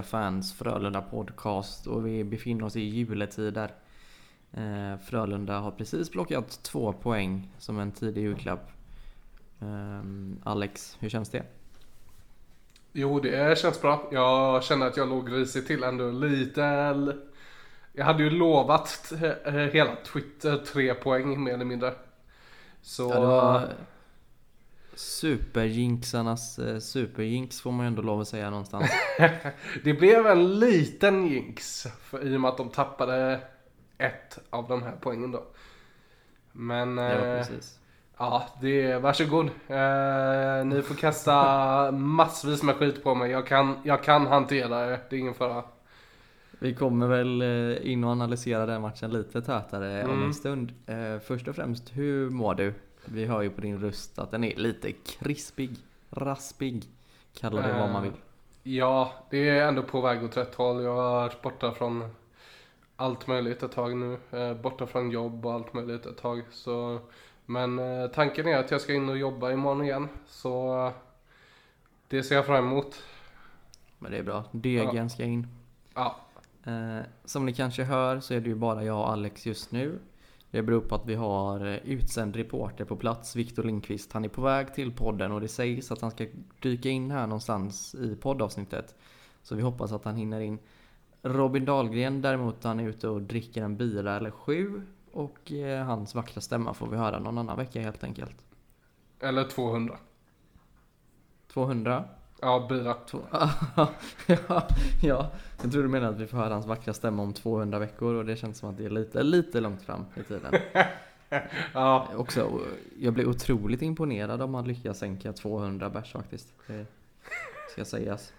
Svenska fans Frölunda podcast och vi befinner oss i juletider. Eh, Frölunda har precis plockat två poäng som en tidig julklapp. Ehm, Alex, hur känns det? Jo, det känns bra. Jag känner att jag låg risigt till ändå lite. Jag hade ju lovat eh, hela Twitter tre poäng mer eller mindre. Så... Ja, superjinxarnas eh, superjinx får man ju ändå lov att säga någonstans. det blev en liten jinx för, i och med att de tappade ett av de här poängen då. Men... Ja, eh, precis. Ja, det är varsågod. Eh, ni får kasta massvis med skit på mig. Jag kan, jag kan hantera det. Det är ingen fara. Vi kommer väl eh, in och analysera den matchen lite tätare om Mm. en stund. Eh, Först och främst, hur mår du? Vi hör ju på din röst att den är lite krispig, raspig. Kalla det vad man vill. Ja, det är ändå på väg åt rätt håll. Jag har varit borta från allt möjligt ett tag nu. Eh, borta från jobb och allt möjligt ett tag. Så, men eh, tanken är att jag ska in och jobba imorgon igen. Så eh, det ser jag fram emot. Men det är bra. Degen ska in. Ja, Eh, Som ni kanske hör så är det ju bara jag och Alex just nu. Det beror på att vi har eh, utsänd reporter på plats, Viktor Lindqvist. Han är på väg till podden och det sägs att han ska dyka in här någonstans i poddavsnittet. Så vi hoppas att han hinner in. Robin Dahlgren däremot, han är ute och dricker en bira eller sju. Och eh, hans vackra stämma får vi höra någon annan vecka helt enkelt. eller 200. 200? Ja, bira. Två... ja, ja, jag tror du menar att vi får höra hans vackra stämma om 200 veckor och det känns som att det är lite, lite långt fram i tiden. Ja, Också, jag blev otroligt imponerad om han lyckas sänka 200 bärs faktiskt. Det ska sägas.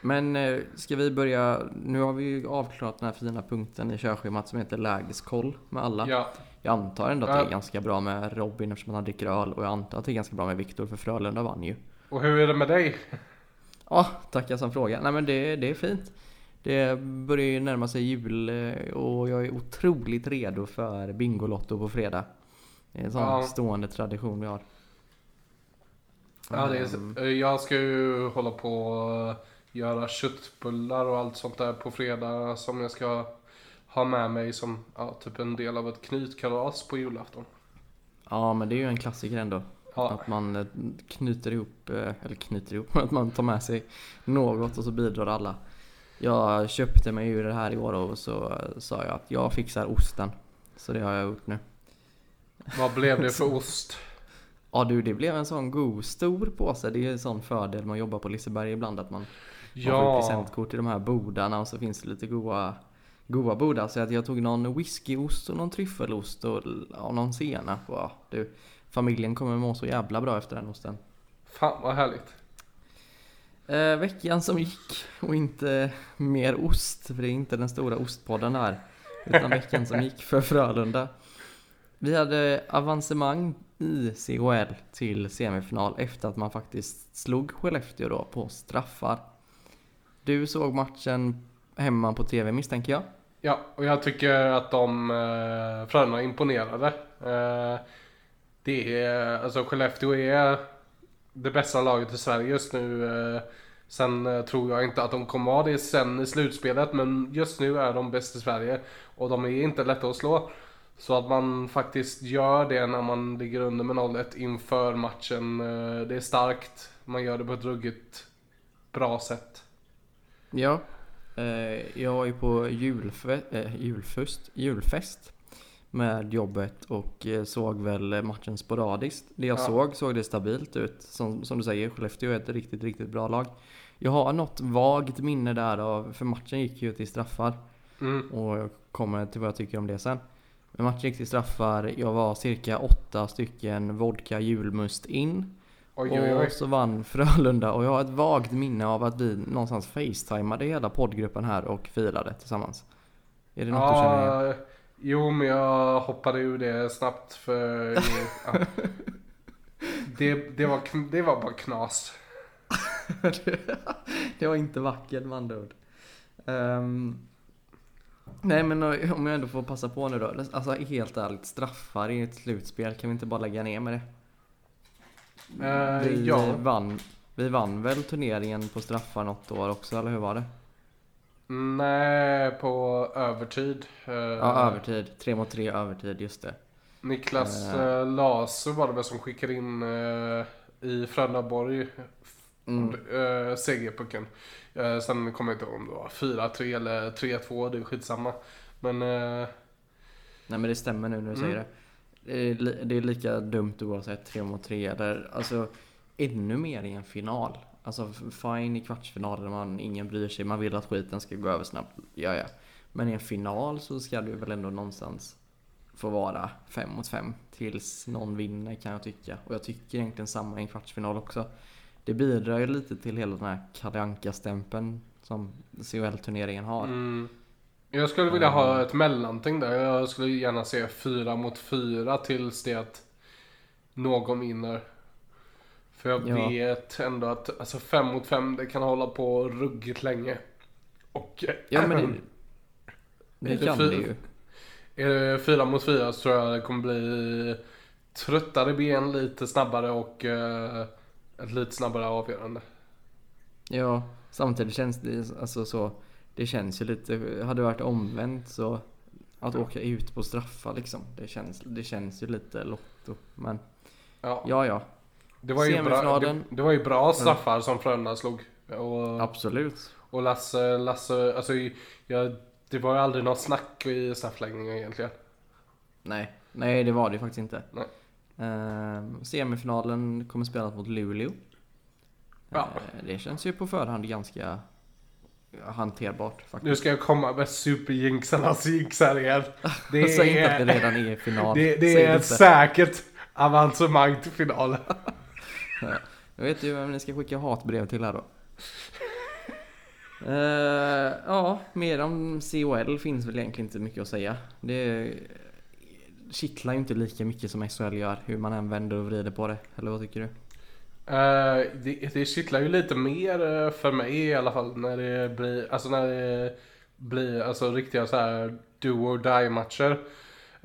Men eh, ska vi börja, nu har vi ju avklarat den här fina punkten i körschemat som heter lägeskoll med alla. ja. Jag antar ändå att det är ganska bra med Robin eftersom han dricker öl och jag antar att det är ganska bra med Viktor för Frölunda vann ju. Och hur är det med dig? Ja, tackar som fråga. Nej men det, det är fint. Det börjar ju närma sig jul eh, och jag är otroligt redo för Bingolotto på fredag. Det är en sån Ja. stående tradition vi har. Ja, det Ehm, är, jag ska ju hålla på och göra köttbullar och allt sånt där på fredag som jag ska ha med mig som ja, typ en del av ett knytkalas på julafton. Ja men det är ju en klassiker ändå. Ja, Att man eh, knyter ihop, eh, eller knyter ihop, att man tar med sig något och så bidrar alla. Jag köpte mig ju det här i år och så eh, sa jag att jag fixar osten. Så det har jag gjort nu. vad blev det för ost? Ja du, det blev en sån god stor påse. Det är en sån fördel med att jobba på Liseberg ibland att man, man får Ja, presentkort till de här bodarna och så finns det lite goda, goda bodar. Så att jag tog någon whiskyost och någon tryffelost och ja, någon senap. och Ja, du, familjen kommer må så jävla bra efter den osten. fan vad härligt. Eh, veckan som gick och inte mer ost, för det är inte den stora ostpodden här. Utan veckan som gick för Frölunda. Vi hade avancemang i CHL till semifinal efter att man faktiskt slog Skellefteå då på straffar. Du såg matchen hemma på TV misstänker jag? Ja, och jag tycker att de eh, Frölunda imponerade. Eh, det är, alltså Skellefteå är det bästa laget i Sverige just nu. Eh, sen eh, tror jag inte att de kommer ha det sen i slutspelet, men just nu är de bäst i Sverige. Och de är inte lätta att slå. Så att man faktiskt gör det när man ligger under med 0-1 inför matchen. Eh, det är starkt. Man gör det på ett ruggigt bra sätt. Ja. Eh, jag var ju på julfe- eh, julfest, julfest med jobbet och eh, såg väl matchen sporadiskt. Det jag Ja. såg såg det stabilt ut. Som, som du säger, Skellefteå är ett riktigt, riktigt bra lag. Jag har något vagt minne där av, för matchen gick ju till straffar. Mm. Och jag kommer till vad jag tycker om det sen. Men matchen gick till straffar, jag var cirka åtta stycken vodka julmust in. Oj, oj, oj. Och så vann Frölunda och jag har ett vagt minne av att vi någonstans facetimade hela poddgruppen här och firade tillsammans. Är det något du känner igen? Ja, jo men jag hoppade ur det snabbt för ja. det, det, var, det var bara knas. det var inte vackert med andra ord. Ehm, nej men om jag ändå får passa på nu då. Alltså helt ärligt, straffar i ett slutspel, kan vi inte bara lägga ner med det? Eh, Vi ja. vann Vi vann väl turneringen på straffar något år också, eller hur var det? Nej, på övertid. Eh, Ja, övertid. Tre mot tre övertid, just det. Niklas uh. Lasu var det väl som skickade in eh, i Frölundaborg Mm. uh, segerpucken. Uh, sen kommer jag inte ihåg om det var 4-3 eller 3-2, det är skitsamma. Men eh, Nej men det stämmer nu när du Mm. säger det. Det är, lika dumt oavsett tre mot tre eller alltså ännu mer i en final. Alltså fine i kvartsfinalen, man, ingen bryr sig, man vill att skiten ska gå över snabbt. Ja, ja. Men i en final så ska du väl ändå någonstans få vara fem mot fem tills någon vinner kan jag tycka. Och jag tycker egentligen samma i en kvartsfinal också. Det bidrar ju lite till hela den här Kalle Anka-stämpeln som CHL-turneringen har. mm, jag skulle vilja ha ett mellanting där. Jag skulle gärna se 4 mot 4 tills det att någon vinner. För jag Ja. vet ändå att alltså 5 mot 5 det kan hålla på ruggigt länge. Och eh, Ja men det, Är det det kan fyr- det ju. Är det fyra mot fyra så tror jag det kommer bli tröttare ben lite snabbare och eh, ett lite snabbare avgörande. Ja, samtidigt känns det alltså så. Det känns ju lite, hade det varit omvänt så att åka ut på straffar liksom. Det känns, det känns ju lite lotto. Men Ja, ja, ja. det, var ju bra, det, det var ju bra straffar som Frölunda slog. Och, Absolut. och Lasse, Lasse, alltså jag, det var ju aldrig något snack i straffläggningen egentligen. Nej, nej det var det faktiskt inte. Nej. Ehm, semifinalen kommer spelas mot Luleå. Ja. Ehm, det känns ju på förhand ganska hanterbart faktiskt. Nu ska jag komma med superjinxarnas jinxar igen. Det Säg inte att vi är, redan är i final. det, det är ett säkert avancemang till finalen. Jag vet ju vem ni ska skicka hatbrev till här då. Eh, ja, mer om COL finns väl egentligen inte mycket att säga. Det kittlar ju inte lika mycket som SHL gör, hur man än vänder och vrider på det. Eller vad tycker du? Eh, det, det kittlar ju lite mer eh, för mig i alla fall när det blir, alltså när det blir alltså riktiga så här do or die matcher.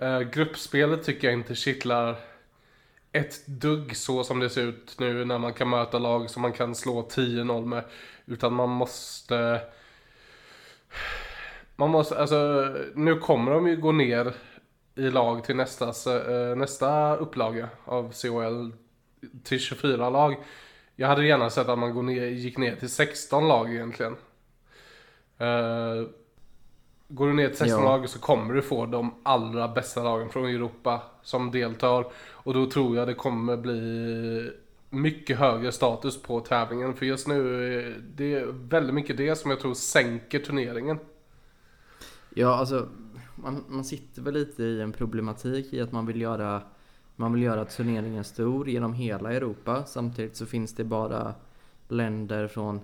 Uh, gruppspelet tycker jag inte kittlar ett dugg så som det ser ut nu när man kan möta lag som man kan slå 10-0 med. Utan man måste man måste, alltså nu kommer de ju gå ner i lag till nästa, nästa upplaga av CHL till 24 lag. Jag hade gärna sett att man går ner, gick ner till 16 lag egentligen. Uh, går du ner till 16 Ja. lag så kommer du få de allra bästa lagen från Europa som deltar. Och då tror jag det kommer bli mycket högre status på tävlingen. För just nu, eh, det är väldigt mycket det som jag tror sänker turneringen. Ja, alltså man, man sitter väl lite i en problematik i att man vill göra man vill göra turneringen stor genom hela Europa. Samtidigt så finns det bara länder från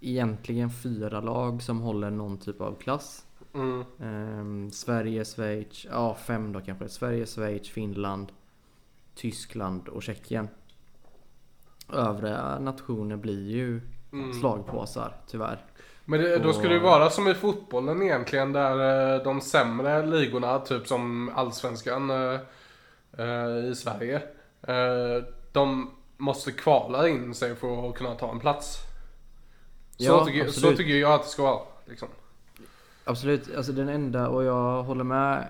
egentligen fyra lag som håller någon typ av klass. Mm. Ehm, Sverige, Schweiz, ja fem då kanske. Sverige, Schweiz, Finland, Tyskland och Tjeckien. Övriga nationer blir ju Mm. slagpåsar tyvärr. Men det, då skulle det vara som i fotbollen egentligen där eh, de sämre ligorna, typ som allsvenskan eh, i Sverige. eh, De måste kvala in sig för att kunna ta en plats. Så, Ja, tycker, så tycker jag att det ska vara. Liksom. Absolut, alltså den enda, och jag håller med,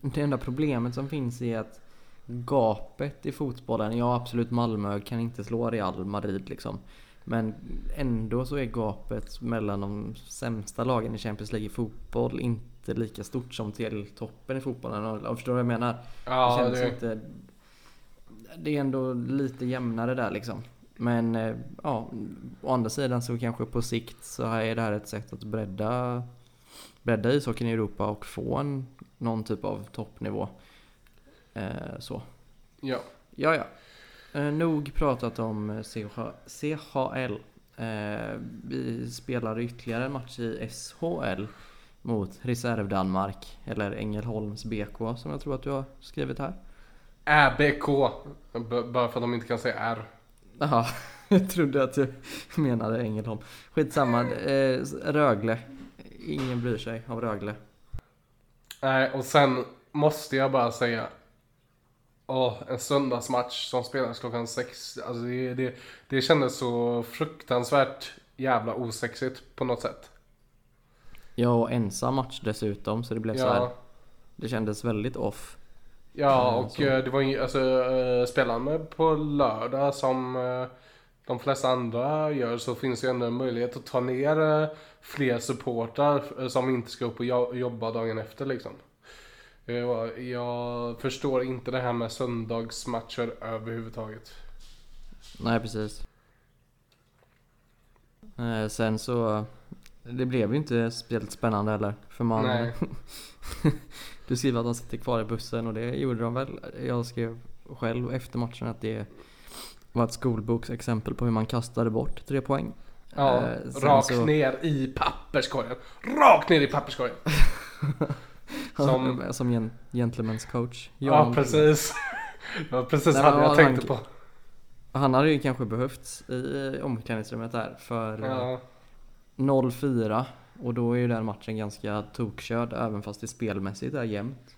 det enda problemet som finns är att gapet i fotbollen, ja absolut Malmö kan inte slå Real Madrid liksom. Men ändå så är gapet mellan de sämsta lagen i Champions League i fotboll inte lika stort som till toppen i fotbollen. Och- Förstår du vad jag menar? Ja, det känns det, inte... Det är ändå lite jämnare där liksom. Men eh, ja, å andra sidan så kanske på sikt så är det här ett sätt att bredda, bredda ishockeyn i Europa och få en, någon typ av toppnivå. Eh, så. ja. Ja, ja. Eh, nog pratat om eh, CH, CHL. Eh, vi spelar ytterligare en match i SHL mot Reserv Danmark, eller Ängelholms BK som jag tror att du har skrivit här. ÄBK. Bara för att de inte kan säga R. Jaha, jag trodde att du menade Ängelholm. Skitsamma, eh, Rögle. Ingen bryr sig om Rögle. Nej, och sen måste jag bara säga. Åh, en söndagsmatch som spelas klockan sex. Alltså det, det, det kändes så fruktansvärt jävla osexigt på något sätt. Ja, och ensam match dessutom så det blev så här. Ja, Det kändes väldigt off. ja Mm, och så. eh, det var ju, alltså eh, spelar man på lördag som eh, de flesta andra gör så finns ju ändå en möjlighet att ta ner eh, fler supportrar eh, som inte ska upp och jo- jobba dagen efter liksom. Jag, förstår inte det här med söndagsmatcher överhuvudtaget. Nej, precis. Eh, sen så, det blev ju inte speciellt spännande heller. För man, Nej. du skriver att de sitter kvar i bussen och det gjorde de väl. Jag skrev själv efter matchen att det var ett skolboksexempel på hur man kastade bort tre poäng. Ja, Eh, rakt så- ner i papperskorgen. Rakt ner i papperskorgen. Som- Som gen- gentleman's coach. Ja, Jan- precis. Det var precis Nej, han jag han- tänkte på. Han hade ju kanske behövts i omklädningsrummet där för Ja, 0-4 och då är ju den matchen ganska tokkörd även fast det spelmässigt är jämnt.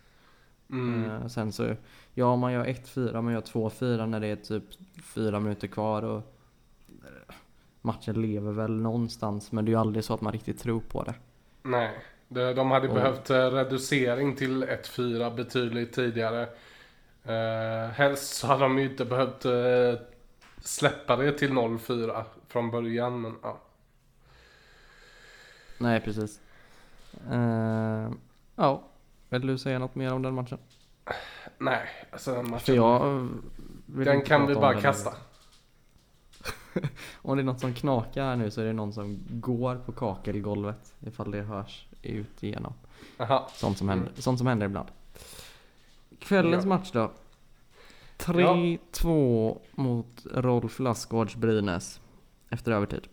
mm. Eh, sen så, ja man gör 1-4, man gör 2-4 när det är typ 4 minuter kvar och eh, matchen lever väl någonstans men det är ju aldrig så att man riktigt tror på det. Nej, de, de hade Och- behövt eh, reducering till 1-4 betydligt tidigare. Uh, helst så hade de ju inte behövt eh, släppa det till 0-4 från början. Men, ja. Nej precis. Eh, ja, vill du säga något mer om den matchen? Nej, alltså den För matchen. jag vill den kan vi bara kasta. Om det är något som knakar här nu så är det någon som går på kakelgolvet ifall det hörs ut igenom. Jaha. Sånt som händer, sånt som händer ibland. Kvällens Ja. match då. 3-2 mot Rolf Lassgårds Brynäs. Efter övertid.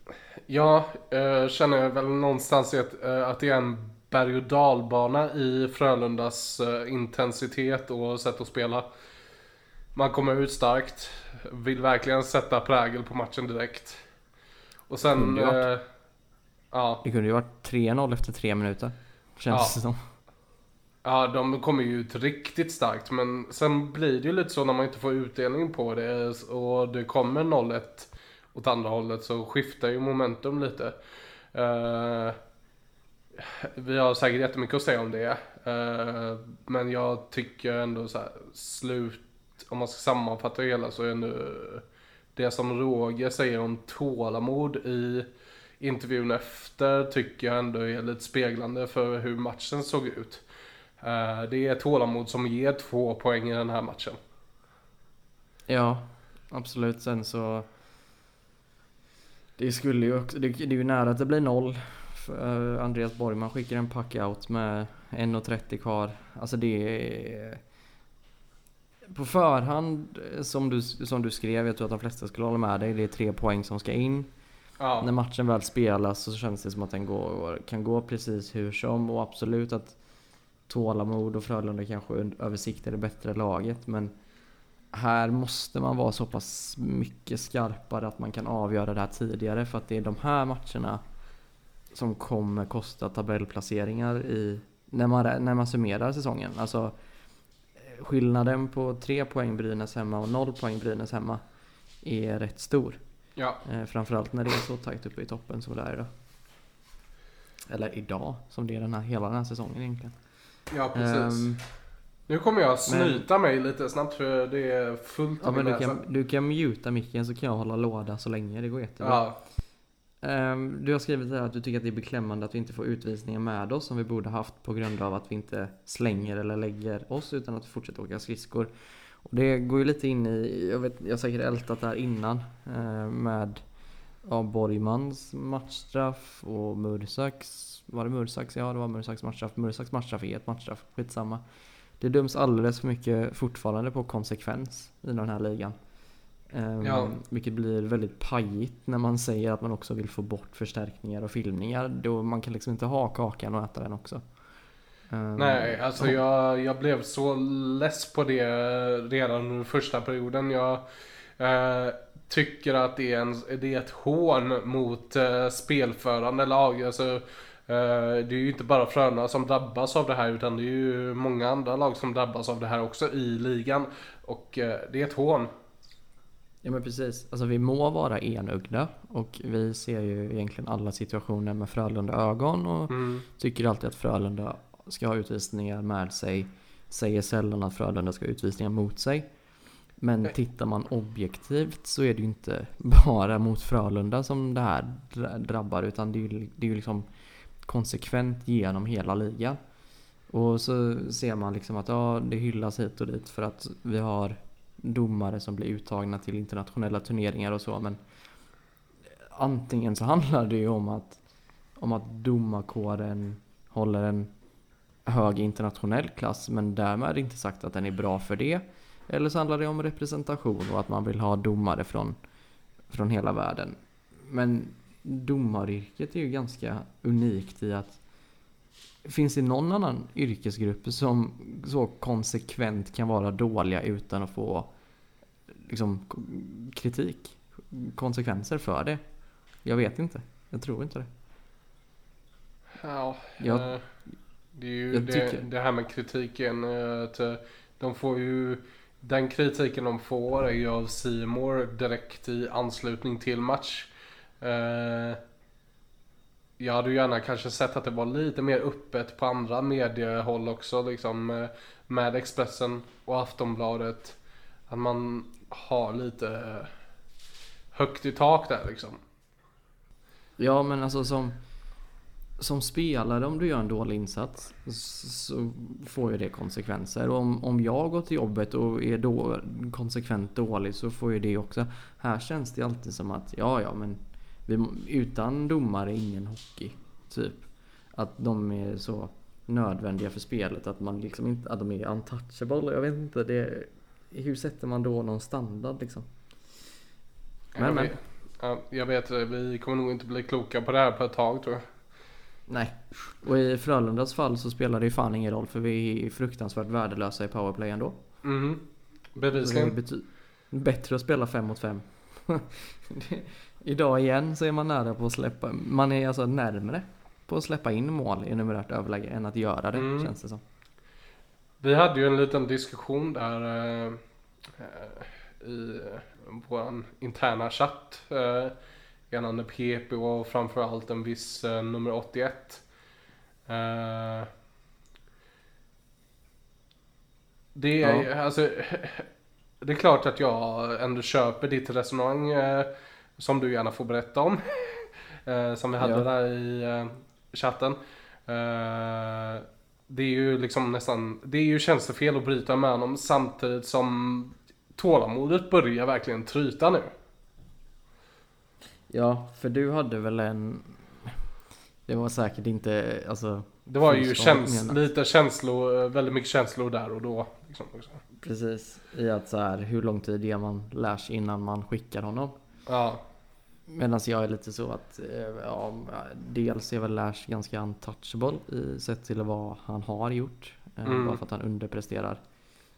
Ja, eh, känner jag väl någonstans att, eh, att det är en berg och dalbana i Frölundas eh, intensitet och sätt att spela. Man kommer ut starkt, vill verkligen sätta prägel på matchen direkt. Och sen... Kunde ju varit. Eh, ja, Det kunde ju varit 3-0 efter 3 minuter. Känns Ja. det som. ja, de kommer ju ut riktigt starkt men sen blir det ju lite så när man inte får utdelning på det och det kommer 0-1 åt andra hållet så skiftar ju momentum lite. Uh, vi har säkert jättemycket att säga om det. Uh, men jag tycker ändå så här, slut, om man ska sammanfatta det hela så är nu det som Roger säger om tålamod i intervjun efter tycker jag ändå är lite speglande för hur matchen såg ut. Eh, det är tålamod som ger två poäng i den här matchen. Ja, absolut. Sen så... Det skulle ju också, det, det är ju nära att det blir noll. För, eh, Andreas Borgman skickar en pack-out med 1.30 kvar. Alltså det är... På förhand, eh, som du, som du skrev, jag tror att de flesta skulle hålla med dig, det är tre poäng som ska in. Ja, När matchen väl spelas så känns det som att den går, kan gå precis hur som och absolut att tålamod och Frölunda kanske un- översikt är det bättre laget men här måste man vara så pass mycket skarpare att man kan avgöra det här tidigare för att det är de här matcherna som kommer kosta tabellplaceringar i när man, när man summerar säsongen. Alltså skillnaden på tre poäng Brynäs hemma och noll poäng Brynäs hemma är rätt stor. ja, Eh, framförallt när det är så tajt uppe i toppen som det är idag. Eller idag, som det är den här, hela den här säsongen egentligen. ja precis. Ehm, Nu kommer jag snyta mig lite snabbt för det är fullt ja, men du kan, du kan muta micken så kan jag hålla låda så länge, det går jättebra. Ja, Ehm, du har skrivit här att du tycker att det är beklämmande att vi inte får utvisningar med oss som vi borde haft på grund av att vi inte slänger eller lägger oss utan att vi fortsätter åka skridskor. Och det går ju lite in i, jag, vet, jag har säkert ältat det här innan eh, med ja, Borgmans matchstraff och Mursaks, var det Mursaks? Ja det var Mursaks matchstraff. Mursaks matchstraff är ett matchstraff, skitsamma. Det döms alldeles för mycket fortfarande på konsekvens i den här ligan. Ehm, Ja. Vilket blir väldigt pajigt när man säger att man också vill få bort förstärkningar och filmningar. Då man kan liksom inte ha kakan och äta den också. Ehm, nej alltså jag, jag blev så less på det redan under första perioden. Jag eh, tycker att det är, en, det är ett hån mot eh, spelförande lag. Alltså, det är ju inte bara Frölunda som drabbas av det här utan det är ju många andra lag som drabbas av det här också i ligan. Och eh, det är ett hån. Ja men precis. Alltså vi må vara enögda och vi ser ju egentligen alla situationer med Frölunda ögon och Mm. tycker alltid att Frölunda ska ha utvisningar med sig. Säger sällan att Frölunda ska ha utvisningar mot sig. Men Nej. tittar man objektivt så är det ju inte bara mot Frölunda som det här dra- drabbar utan det är ju, det är ju liksom konsekvent genom hela ligan. Och så ser man liksom att ja, det hyllas hit och dit för att vi har domare som blir uttagna till internationella turneringar och så men antingen så handlar det ju om att, om att domarkåren håller en hög internationell klass men därmed är det inte sagt att den är bra för det. Eller så handlar det om representation och att man vill ha domare från, från hela världen. Men domaryrket är ju ganska unikt i att Finns det någon annan yrkesgrupp som så konsekvent kan vara dåliga utan att få liksom, kritik? Konsekvenser för det? Jag vet inte. Jag tror inte det. Ja, Jag- eh, det är ju det, det här med kritiken. eh, Att eh, de får ju den kritiken de får är ju av Seymour direkt i anslutning till match. Eh, Jag hade ju gärna kanske sett att det var lite mer öppet på andra mediehåll också liksom eh, med Expressen och Aftonbladet. Att man har lite eh, högt i tak där liksom. Ja men alltså som Som spelare om du gör en dålig insats Så får ju det konsekvenser och om, om jag går till jobbet och är då, konsekvent dålig så får ju det också Här känns det alltid som att ja ja men vi, Utan domare ingen hockey Typ Att de är så nödvändiga för spelet att man liksom inte, att de är untouchable Jag vet inte det Hur sätter man då någon standard liksom? Men, jag, men. Vet, ja, jag vet, vi kommer nog inte bli kloka på det här på ett tag tror jag. Nej. Och i Frölundas fall så spelar det ju fan ingen roll för vi är fruktansvärt värdelösa i powerplay ändå. Är Bevisligen. bety- bättre att spela fem mot fem. Det- Idag igen så är man nära på att släppa, man är alltså närmre på att släppa in mål i numerärt överläge än att göra det Mm. känns det som. Vi hade ju en liten diskussion där eh, i vår interna chatt. Eh, gällande PP och framförallt en viss eh, nummer 81. Eh, det är Ja. alltså Det är klart att jag ändå köper ditt resonemang eh, som du gärna får berätta om. eh, som vi hade Ja. där i eh, chatten. Eh, det är ju liksom nästan, det är ju tjänstefel att bryta med honom samtidigt som tålamodet börjar verkligen tryta nu. Ja, för du hade väl en... Det var säkert inte, alltså Det var ju käns- lite känslor, väldigt mycket känslor där och då. Liksom, precis i att så här, hur lång tid ger man Lash innan man skickar honom? Ja, Medan jag är lite så att, eh, ja, dels är väl Lash ganska untouchable i sett till vad han har gjort. Eh, Mm. Bara för att han underpresterar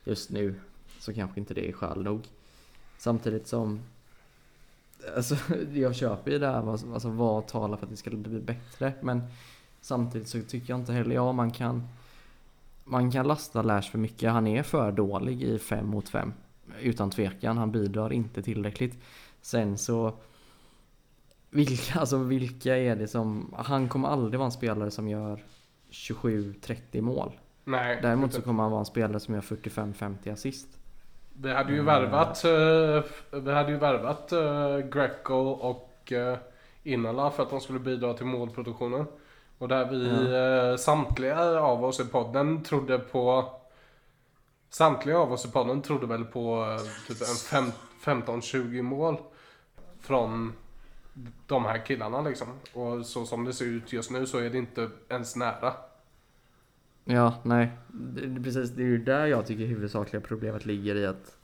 just nu så kanske inte det är skäl nog. Samtidigt som, alltså jag köper ju det här, alltså vad talar för att det ska bli bättre. Men samtidigt så tycker jag inte heller, ja man kan, man kan lasta Lash för mycket. Han är för dålig i fem mot fem Utan tvekan, han bidrar inte tillräckligt. Sen så vilka, alltså vilka är det som... Han kommer aldrig vara en spelare som gör 27-30 mål. nej. Däremot så kommer han vara en spelare som gör 45-50 assist. Vi hade ju Mm. värvat, eh, vi hade ju värvat Greco och uh, Innala för att de skulle bidra till målproduktionen. Och där vi eh, samtliga av oss i podden trodde på Samtliga av oss i podden trodde väl på eh, typ en fem- 15-20 mål Från de här killarna liksom. Och så som det ser ut just nu så är det inte ens nära. Ja, nej. Det, precis, det är ju där jag tycker huvudsakliga problemet ligger i att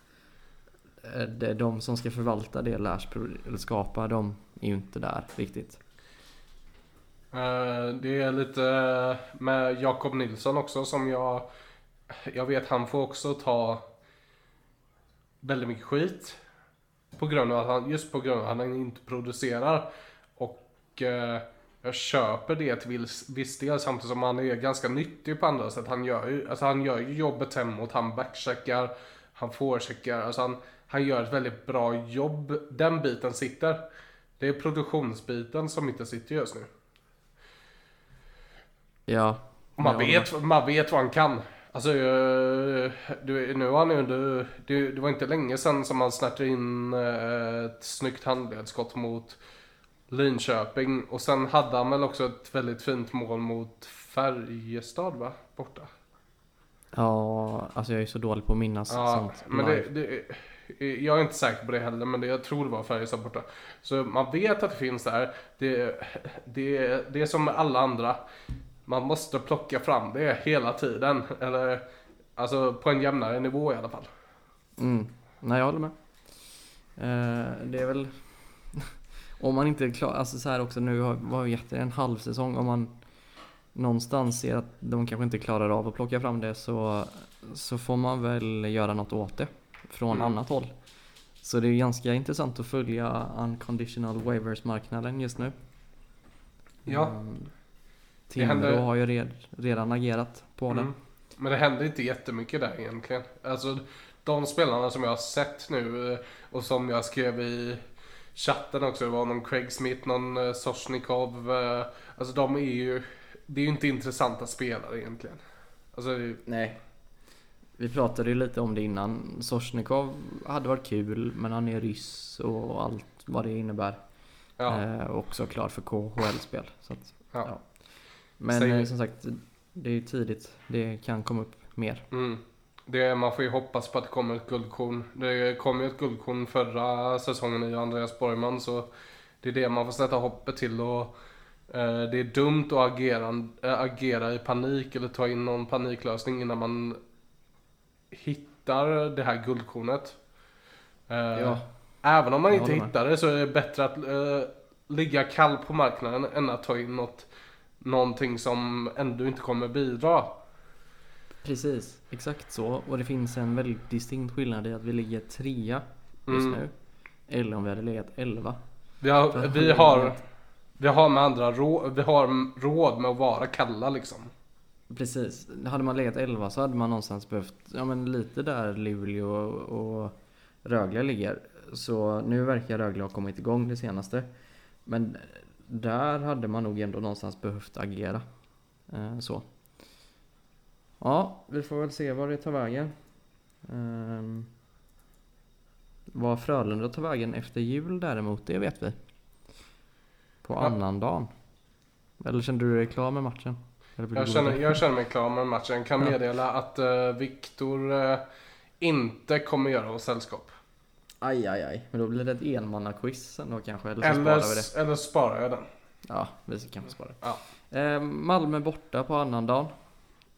eh, det, de som ska förvalta det Lash skapa, de är ju inte där riktigt. Eh, Det är lite med Jakob Nilsson också som jag Jag vet han får också ta Väldigt mycket skit På grund av att han, just på grund av att han inte producerar Och eh, Jag köper det till viss, viss del samtidigt som han är ganska nyttig på andra sätt Han gör ju, alltså han gör ju jobbet hemåt, han backcheckar Han forecheckar, alltså han, han gör ett väldigt bra jobb. Den biten sitter. Det är produktionsbiten som inte sitter just nu. Ja. Man vet, man vet vad han kan. Alltså, eh, du, nu har han ju ändå, det, det var inte länge sedan som han snärtade in eh, ett snyggt handledsskott mot Linköping. Och sen hade han väl också ett väldigt fint mål mot Färjestad va? Borta. Ja, alltså jag är så dålig på att minnas Ja, sånt men det, det, jag är inte säker på det heller, men det, jag tror det var Färjestad borta. Så man vet att det finns där. Det, det, det är som med alla andra. Man måste plocka fram det hela tiden. Eller, alltså på en jämnare nivå i alla fall. Mm. Nej, jag håller med. Eh, det är väl... om man inte är klar, alltså så här också nu har var gett det en halv säsong. Om man någonstans ser att de kanske inte klarar av att plocka fram det så, så får man väl göra något åt det från Mm. annat håll. Så det är ganska intressant att följa unconditional waivers-marknaden just nu. Ja. Mm. Det händer- Timrå har ju red, redan agerat på det. Mm. Men det händer inte jättemycket där egentligen. Alltså de spelarna som jag har sett nu eh, och som jag skrev i chatten också. Det var någon Craig Smith, någon eh, Soshnikov. eh, Alltså de är ju, det är ju inte intressanta spelare egentligen. Alltså det- Nej. Vi pratade ju lite om det innan. Sorsnikov hade varit kul, men han är ryss och allt vad det innebär. ja. Eh, också klar för KHL-spel. Så att, ja. ja. Men Säg- eh, som sagt, det är tidigt. Det kan komma upp mer. Mm. Det, man får ju hoppas på att det kommer ett guldkorn. Det kom ju ett guldkorn förra säsongen i Andreas Borgman så det är det man får sätta hoppet till och eh, det är dumt att agera, äh, agera i panik eller ta in någon paniklösning innan man hittar det här guldkornet. Eh, Ja. Även om man inte hittar det så är det bättre att eh, ligga kall på marknaden än att ta in något, någonting som ändå inte kommer bidra. Precis, exakt så. Och det finns en väldigt distinkt skillnad i att vi ligger trea just Mm. nu. Eller om vi hade legat elva. Vi har, För vi har, vi har med andra råd, vi har råd med att vara kalla liksom. Precis. Hade man legat 11 så hade man någonstans behövt, ja men lite där Luleå och, och Rögle ligger. Så nu verkar Rögle ha kommit igång det senaste. Men där hade man nog ändå någonstans behövt agera. Eh, så. Ja, vi får väl se vad det tar vägen. Um, vad Frölunda tar vägen efter jul däremot, det vet vi. På Ja. annan dagen. Eller kände du dig klar med matchen? Jag känner, jag känner mig klar med matchen. Kan Ja. meddela att uh, Viktor eh, inte kommer göra oss sällskap. Aj, aj, aj. Men då blir det ett enmannaquiz sen då kanske? Eller så Eller, sparar vi det. eller sparar jag den. Ja, vi kanske sparar det. Ja. Eh, Malmö borta på annandagen.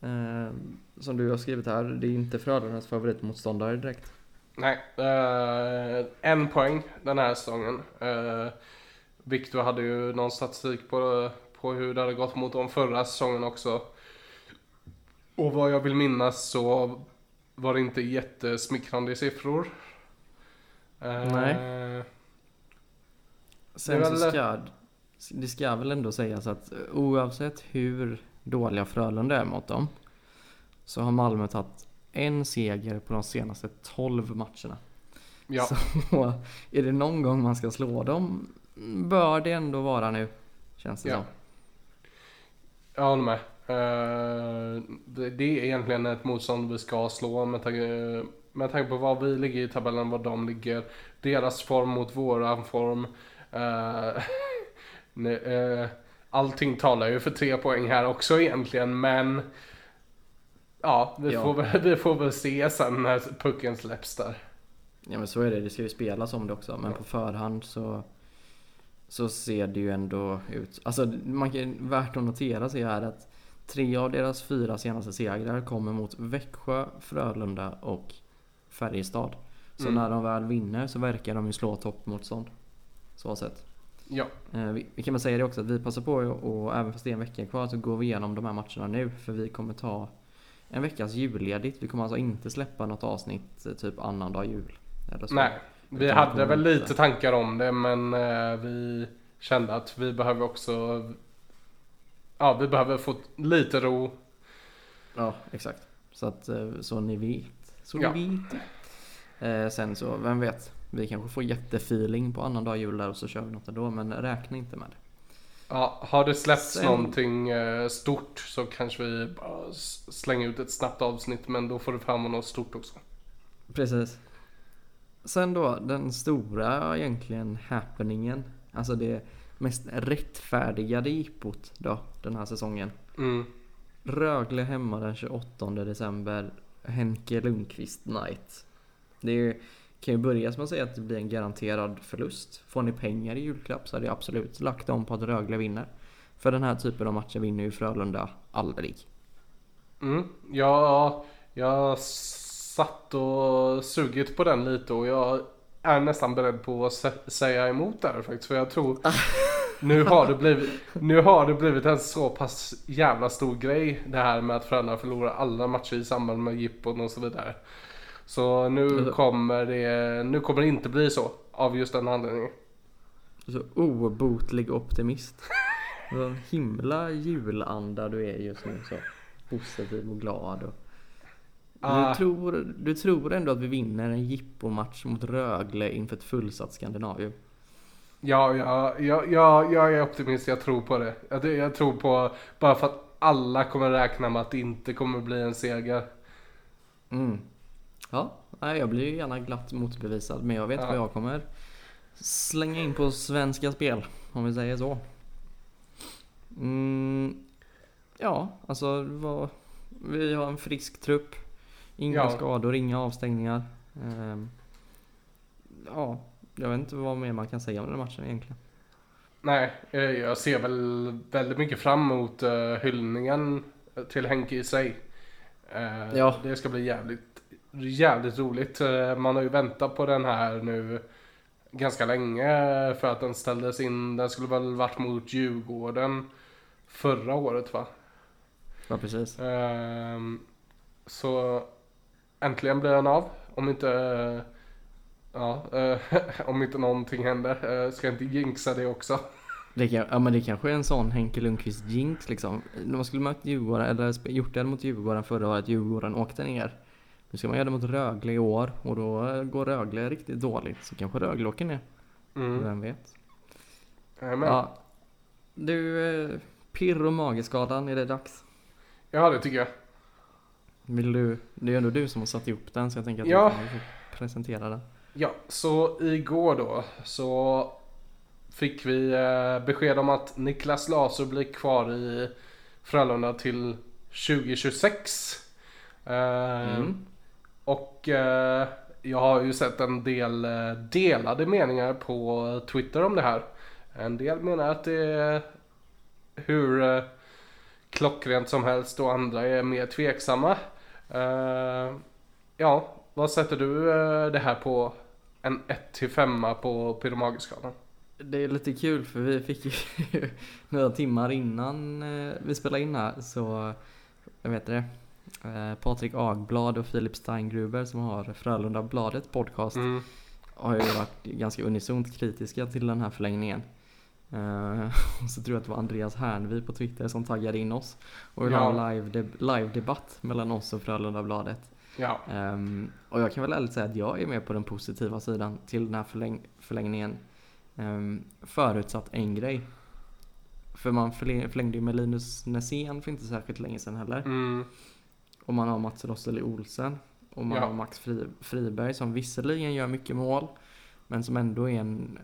Eh, som du har skrivit här, det är inte Frölundas favoritmotståndare direkt. Nej, eh, en poäng den här säsongen. Uh, Viktor hade ju någon statistik på, på hur det hade gått mot dem förra säsongen också. Och vad jag vill minnas så var det inte jättesmickrande siffror. Eh, Nej. Sen Det är så väl- ska det ska väl ändå sägas att eh, oavsett hur dåliga Frölunda är mot dem så har Malmö tagit en seger på de senaste 12 matcherna. Ja, Så är det någon gång man ska slå dem bör det ändå vara nu. Känns det Ja. som. jag håller med. Eh, det, det är egentligen ett motstånd vi ska slå med med tanke på var vi ligger i tabellen, var de ligger. Deras form mot våran form. Uh, allting talar ju för tre poäng här också egentligen, men ja, vi, Ja. Får, väl, vi får väl se sen när pucken släpps där. Ja men så är det, det ska ju spelas om det också. Men Ja. på förhand så, så ser det ju ändå ut. Alltså man kan, värt att notera sig är att tre av deras fyra senaste segrar kommer mot Växjö, Frölunda och Färjestad. Så Mm. när de väl vinner så verkar de ju slå toppmotstånd. Så sett. Ja, Eh, vi, vi kan väl säga det också att vi passar på och även fast det är en vecka kvar så går vi igenom de här matcherna nu. För vi kommer ta en veckas julledigt. Vi kommer alltså inte släppa något avsnitt eh, typ annandag jul. Eller så. nej. Vi hade väl inte- lite tankar om det, men eh, vi kände att vi behöver också Ja, vi behöver få lite ro. Ja, exakt. Så att eh, så ni vet. Så Ja. vet. Eh, sen så, vem vet? Vi kanske får jättefeeling på annandag jul där och så kör vi något då, men räkna inte med det. Ja, har det släppts Sen- någonting eh, stort så kanske vi slänger ut ett snabbt avsnitt men då får det fram något stort också. Precis. Sen då, den stora egentligen happeningen. Alltså det mest rättfärdigade jippot då, den här säsongen. Mm. Rögle hemma den 28 december. Henke Lundqvist night. Det är kan ju börja med att säga att det blir en garanterad förlust. Får ni pengar i julklapp så hade jag absolut lagt dem på att Rögle vinner. För den här typen av matcher vinner ju Frölunda aldrig. Mm. Ja, jag satt och sugit på den lite och jag är nästan beredd på att sä- säga emot där faktiskt. För jag tror nu har, det blivit, nu har det blivit en så pass jävla stor grej det här med att Frölunda förlorar alla matcher i samband med jippon och så vidare. Så nu Alltså- kommer det, nu kommer det inte bli så av just den anledningen. Så obotlig optimist. Så himla julanda du är just nu så. Positiv och glad. Och... Ah. Du, tror, du tror ändå att vi vinner en jippomatch mot Rögle inför ett fullsatt Skandinavium? Ja, ja, ja, ja, jag är optimist, jag tror på det. Jag, jag tror på, bara för att alla kommer räkna med att det inte kommer bli en seger. Mm. Ja, jag blir ju gärna glatt motbevisad men jag vet Ja. vad jag kommer slänga in på Svenska Spel. Om vi säger så. Mm, ja, alltså vad, vi har en frisk trupp. Inga Ja. skador, inga avstängningar. Ehm, ja, jag vet inte vad mer man kan säga om den matchen egentligen. Nej, eh, jag ser väl väldigt mycket fram emot uh, hyllningen till Henke i sig. Eh, Ja. Det ska bli jävligt, jävligt roligt. Eh, man har ju väntat på den här nu ganska länge för att den ställdes in. Den skulle väl varit mot Djurgården förra året va? Ja, precis. Ehm, så äntligen blir den av. Om inte, eh, ja, eh, om inte någonting händer. Uh, ska inte jinxa det också. Det, kan, ja, men det kanske är en sån Henke Lundqvist jinx liksom. När man skulle mött Djurgården, eller gjort det mot Djurgården förra året, Djurgården åkte ner. Nu ska man göra det mot Rögle i år och då eh, går Rögle riktigt dåligt. Så kanske Rögle åker ner. Mm. Vem vet? Jajamän. Ja. Du, eh, pirr och mageskadan, är det dags? Ja, det tycker jag. Vill du, det är ändå du som har satt ihop den så jag tänker att Ja. du kan presentera den. Ja, så igår då så fick vi eh, besked om att Niklas Laser blir kvar i Frölunda till 2026. Eh, Mm. Och eh, jag har ju sett en del delade meningar på Twitter om det här. En del menar att det är hur klockrent som helst och andra är mer tveksamma. Ja, vad sätter du det här på? En 1-5 på Pyromagiskalan? Det är lite kul för vi fick ju några timmar innan eh, vi spelade in här så, jag vet det, eh, Patrik Agblad och Filip Steingruber som har Frölunda Bladet podcast Mm. har ju varit ganska unisont kritiska till den här förlängningen. Eh, och så tror jag att det var Andreas Härnvi på Twitter som taggade in oss och ville ha Ja. en live, deb- live-debatt mellan oss och Frölunda Bladet. Ja, Ehm, och jag kan väl ärligt säga att jag är med på den positiva sidan till den här förläng- förlängningen. Um, förutsatt en grej. För man förlängde ju med Linus Nässén för inte särskilt länge sedan heller. mm. Och man har Mats Rosseli Olsen. Och man Ja. har Max Fri- Friberg som visserligen gör mycket mål. Men som ändå är en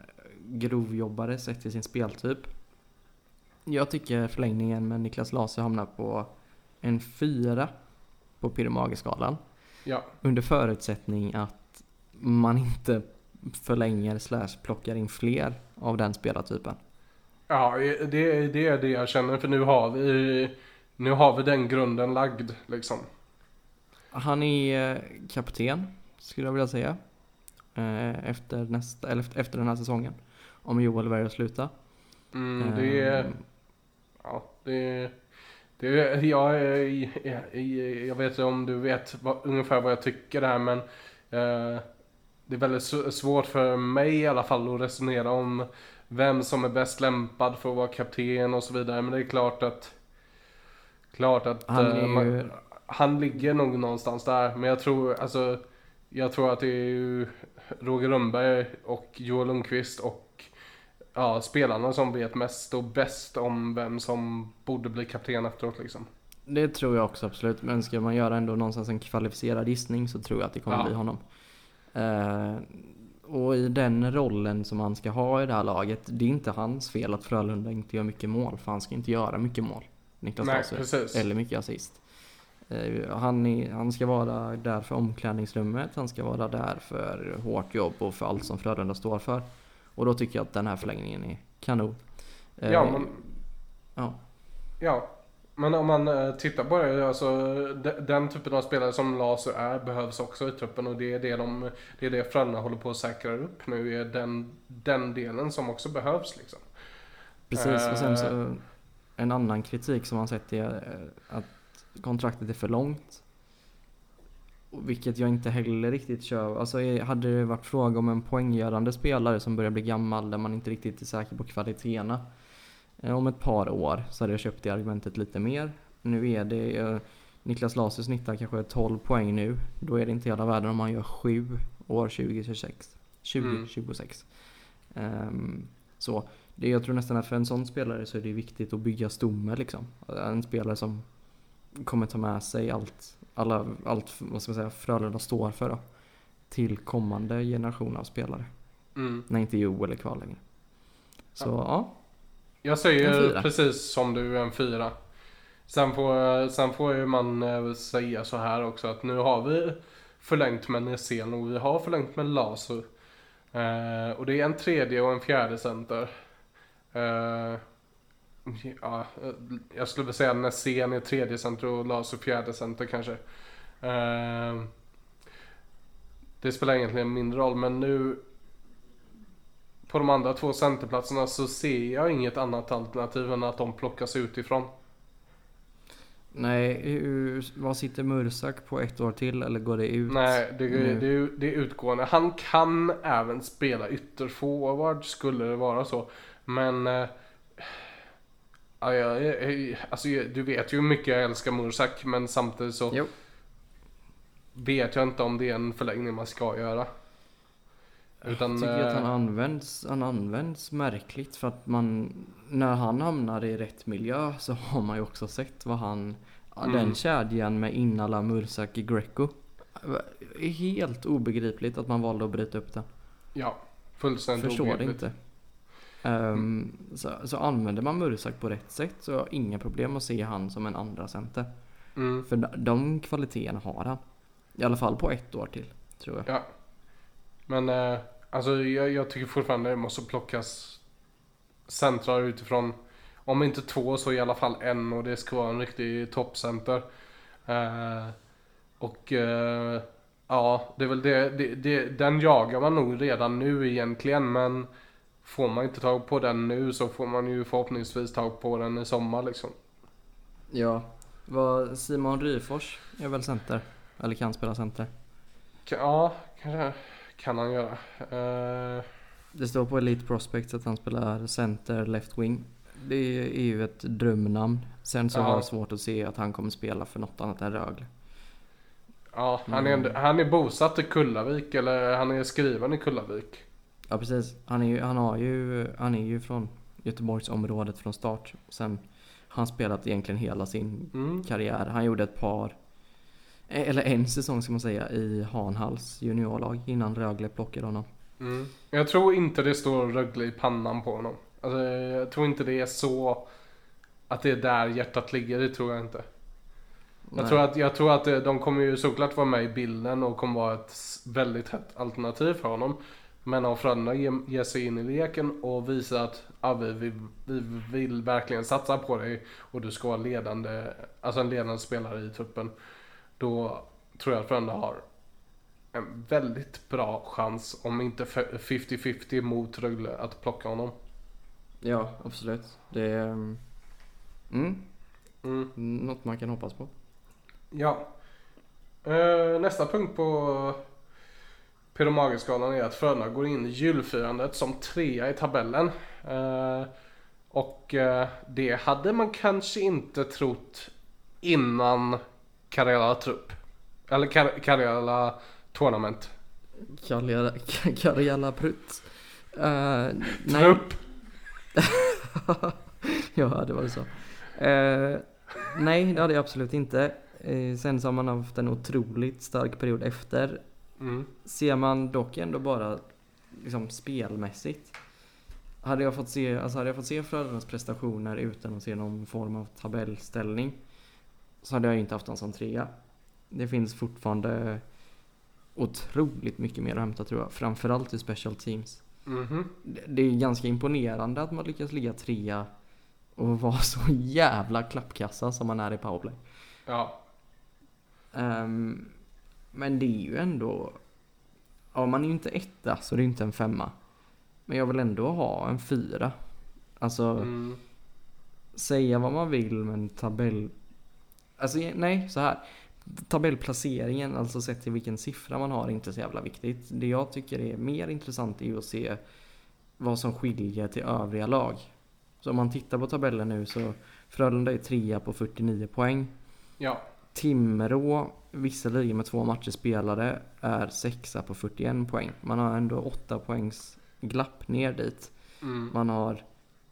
grovjobbare sett till sin speltyp. Jag tycker förlängningen med Niklas Laser hamnar på en fyra på Pyromageskalan. Ja. Under förutsättning att man inte förlänger slash plockar in fler av den spelartypen. Ja, det, det är det jag känner för nu har vi, nu har vi den grunden lagd liksom. Han är eh, kapten, skulle jag vilja säga. eh, Efter, nästa, eller efter- den här säsongen. Om Joel väljer att sluta. Mm, det är, Ehm, ja, det, det jag, jag, jag vet inte om du vet vad, ungefär vad jag tycker här men eh, det är väldigt svårt för mig i alla fall att resonera om vem som är bäst lämpad för att vara kapten och så vidare. Men det är klart att klart att Han eh, är man, ju- han ligger nog någonstans där. Men jag tror alltså jag tror att det är ju Roger Rönnberg och Joel Lundqvist och ja, spelarna som vet mest och bäst om vem som borde bli kapten efteråt liksom. Det tror jag också absolut. Men ska man göra ändå någonstans en kvalificerad gissning så tror jag att det kommer Ja. bli honom. Eh, och i den rollen som han ska ha i det här laget, det är inte hans fel att Frölunda inte gör mycket mål. För han ska inte göra mycket mål. Niklas Nej, precis. Eller mycket assist. Eh, han, är, han ska vara där för omklädningsrummet, han ska vara där för hårt jobb och för allt som Frölunda står för. Och då tycker jag att den här förlängningen är kanon. Eh, Ja, men, ja. ja. men om man eh, tittar på det, alltså de, den typen av spelare som Laser är behövs också i truppen och det är det, de, det, är det Frölunda håller på att säkra upp nu, är den, den delen som också behövs liksom. Precis, och sen så Eh. en annan kritik som man sett är eh, att kontraktet är för långt. Vilket jag inte heller riktigt kör. Alltså eh, hade det varit fråga om en poänggörande spelare som börjar bli gammal där man inte riktigt är säker på kvaliteterna. eh, Om ett par år så hade jag köpt det argumentet lite mer. Nu är det eh, Niklas Laser snittar kanske 12 poäng nu. Då är det inte hela världen om man gör 7 år 2026. 2026. Ehm, så det, jag tror nästan att för en sån spelare så är det viktigt att bygga stomme liksom. En spelare som kommer ta med sig allt, alla, allt vad ska man säga, Frölunda står för då. Till kommande generation av spelare. Mm. När inte Joel är kvar längre. Så ja, Jag En säger precis som du, en fyra. Sen får, sen får ju man eh, säga så här också att nu har vi förlängt med Nässén och vi har förlängt med Lasu. Eh, och det är en tredje och en fjärde center. Eh, ja, eh, jag skulle vilja säga Nässén är tredje center och Lasu fjärde center kanske. Eh, det spelar egentligen mindre roll men nu på de andra två centerplatserna så ser jag inget annat alternativ än att de plockas utifrån. nej, vad sitter Mursak på ett år till eller går det ut? Nej, det, nu? det, det är utgående. Han kan även spela ytterforward skulle det vara så. Men... eh, Ja, jag, jag, alltså, du vet ju hur mycket jag älskar Mursak men samtidigt så Jo. vet jag inte om det är en förlängning man ska göra. Utan, Jag tycker att han eh, används, han används märkligt för att man, när han hamnar i rätt miljö så har man ju också sett vad han, Mm. den kedjan med Innala, Mursak, Greco. är helt obegripligt att man valde att bryta upp den. Ja, fullständigt Förstår det obegripligt. inte. Ehm, så, så använder man Mursak på rätt sätt så har jag inga problem att se han som en andra center. Mm. För de, de kvaliteterna har han. I alla fall på ett år till, tror jag. Ja. Men eh, alltså jag, jag tycker fortfarande det måste plockas centrar utifrån. Om inte två så i alla fall en och det ska vara en riktig toppcenter. Eh, och eh, ja, det är väl det, det, det. Den jagar man nog redan nu egentligen men får man inte tag på den nu så får man ju förhoppningsvis tag på den i sommar liksom. Ja. Vad, Simon Ryfors är väl center? Eller kan spela center. Ja, kanske kan han göra. Eh, Det står på Elite Prospects att han spelar center left wing. Det är ju ett drömnamn. Sen så Ja. har jag svårt att se att han kommer spela för något annat än Rögle. Ja, han är, Mm. han är bosatt i Kullavik eller han är skriven i Kullavik. Ja precis. Han är ju, han har ju, han är ju från Göteborgsområdet från start. Sen han spelat egentligen hela sin Mm. karriär. Han gjorde ett par, eller en säsong ska man säga, i Hanhals juniorlag innan Rögle plockade honom. Mm. Jag tror inte det står Rögle i pannan på honom. Alltså, jag tror inte det är så att det är där hjärtat ligger, det tror jag inte. Jag tror, att, jag tror att eh, de kommer ju såklart vara med i bilden och kommer vara ett väldigt hett alternativ för honom. Men om Frölunda ger, sig in i leken och visar att ja, vi, vi, vi vill verkligen satsa på dig och du ska vara ledande, alltså en ledande spelare i truppen. Då tror jag att Frölunda har en väldigt bra chans, om inte f- 50-50 mot Rögle, att plocka honom. Ja, absolut. Det är mm, Mm. något man kan hoppas på. Ja. Eh, nästa punkt på Peter är att Frölunda går in i julfirandet som trea i tabellen. Eh, och eh, det hade man kanske inte trott innan Karela trupp. Eller Kar- Karela Tournament. Karjala Prutt. Uh. Trupp. ja, det var det så. Uh, nej, det hade jag absolut inte. Uh, sen så har man haft en otroligt stark period efter. Mm. Ser man dock ändå bara liksom spelmässigt. Hade jag fått se, alltså hade jag fått se Frölundas prestationer utan att se någon form av tabellställning så hade jag inte haft den som trea. Det finns fortfarande otroligt mycket mer att hämta tror jag. Framförallt i special teams. Mhm. Det- är ganska imponerande att man lyckas ligga trea och vara så jävla klappkassa som man är i powerplay. Ja. Ehm, men det är ju ändå... Ja, man är ju inte etta så det är inte en femma. Men jag vill ändå ha en fyra. Alltså, Mm. säga vad man vill men tabell... Alltså nej, så här. Tabellplaceringen, alltså sett till vilken siffra man har, är inte så jävla viktigt. Det jag tycker är mer intressant är ju att se vad som skiljer till övriga lag. Så om man tittar på tabellen nu så Frölunda är trea på 49 poäng. Ja. Timrå, visserligen med två matcher spelade, är sexa på 41 poäng. Man har ändå 8 poängs glapp ner dit. Mm. Man har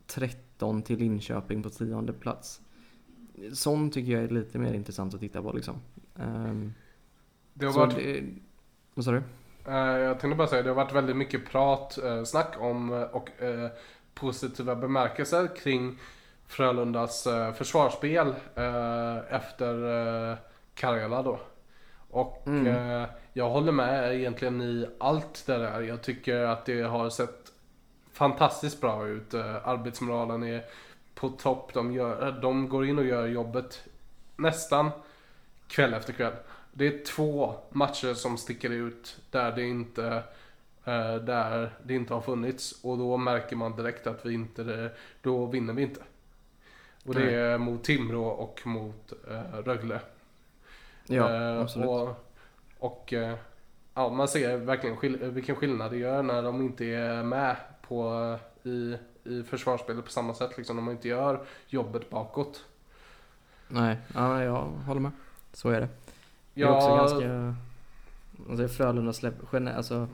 13 till Linköping på tionde plats. Sånt tycker jag är lite mer intressant att titta på liksom. Ehm, Det har varit, det, vad sa du? eh, jag tänkte bara säga, det har varit väldigt mycket prat, eh, snack om eh, och positiva bemärkelser kring Frölundas eh, försvarsspel eh, efter eh, Karjala då. Och Mm. jag håller med egentligen i allt det där. Jag tycker att det har sett fantastiskt bra ut. Arbetsmoralen är på topp. De, gör, de går in och gör jobbet nästan kväll efter kväll. Det är två matcher som sticker ut där det inte, där det inte har funnits. Och då märker man direkt att vi inte, då vinner vi inte. Och det är mot Timrå och mot eh, Rögle. Ja, Eh, absolut. Och, och eh, ja, man ser verkligen skill- vilken skillnad det gör när de inte är med på, i, i försvarsspelet på samma sätt. Liksom, man inte gör jobbet bakåt. Nej, ja, jag håller med. Så är det. Det är också ganska... Alltså Frölunda släpper, alltså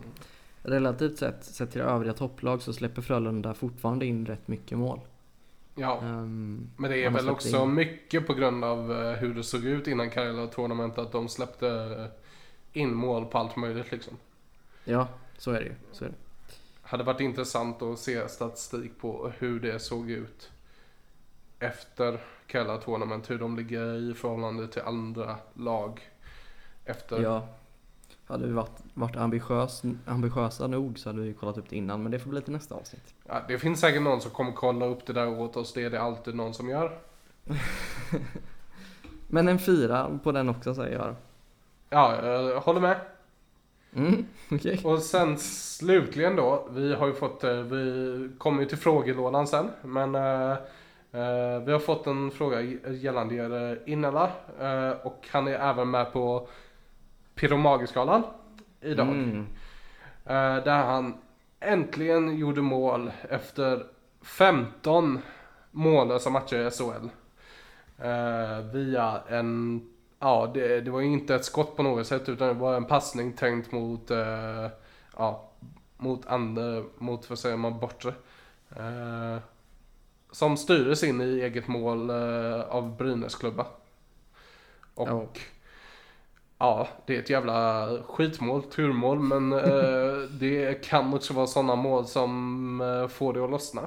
relativt sett, sett till övriga topplag så släpper Frölunda fortfarande in rätt mycket mål. Ja, Ehm, men det är väl också in- mycket på grund av eh, hur det såg ut innan Karjala Tournament att de släppte eh, in mål på allt möjligt liksom. Ja, så är det ju. Så är det. Hade varit intressant att se statistik på hur det såg ut efter Kalla Tournament. Hur de ligger i förhållande till andra lag. Efter. Ja. Hade vi varit, varit ambitiös, ambitiösa nog så hade vi kollat upp det innan, men det får bli till nästa avsnitt. Ja, det finns säkert någon som kommer kolla upp det där åt oss. Det är det alltid någon som gör. Men en fyra på den också säger jag. Ja, jag håller med. Mm, okej. Och sen slutligen då. Vi har ju fått, eh, vi kommer ju till frågelådan sen. Men eh, eh, vi har fått en fråga gällande eh, Innala. Eh, och han är även med på Pyromagiskalan idag. Mm. Eh, där han äntligen gjorde mål efter 15 mållösa matcher i SHL. Uh, eh, via en, ja det, det var ju inte ett skott på något sätt utan det var en passning tänkt mot, uh, ja, mot ande, mot vad säger man, bortre. Uh, som styrdes in i eget mål av Brynäs-klubba. Och Ja. Ja, det är ett jävla skitmål, turmål, men eh, det kan också vara sådana mål som eh, får det att lossna.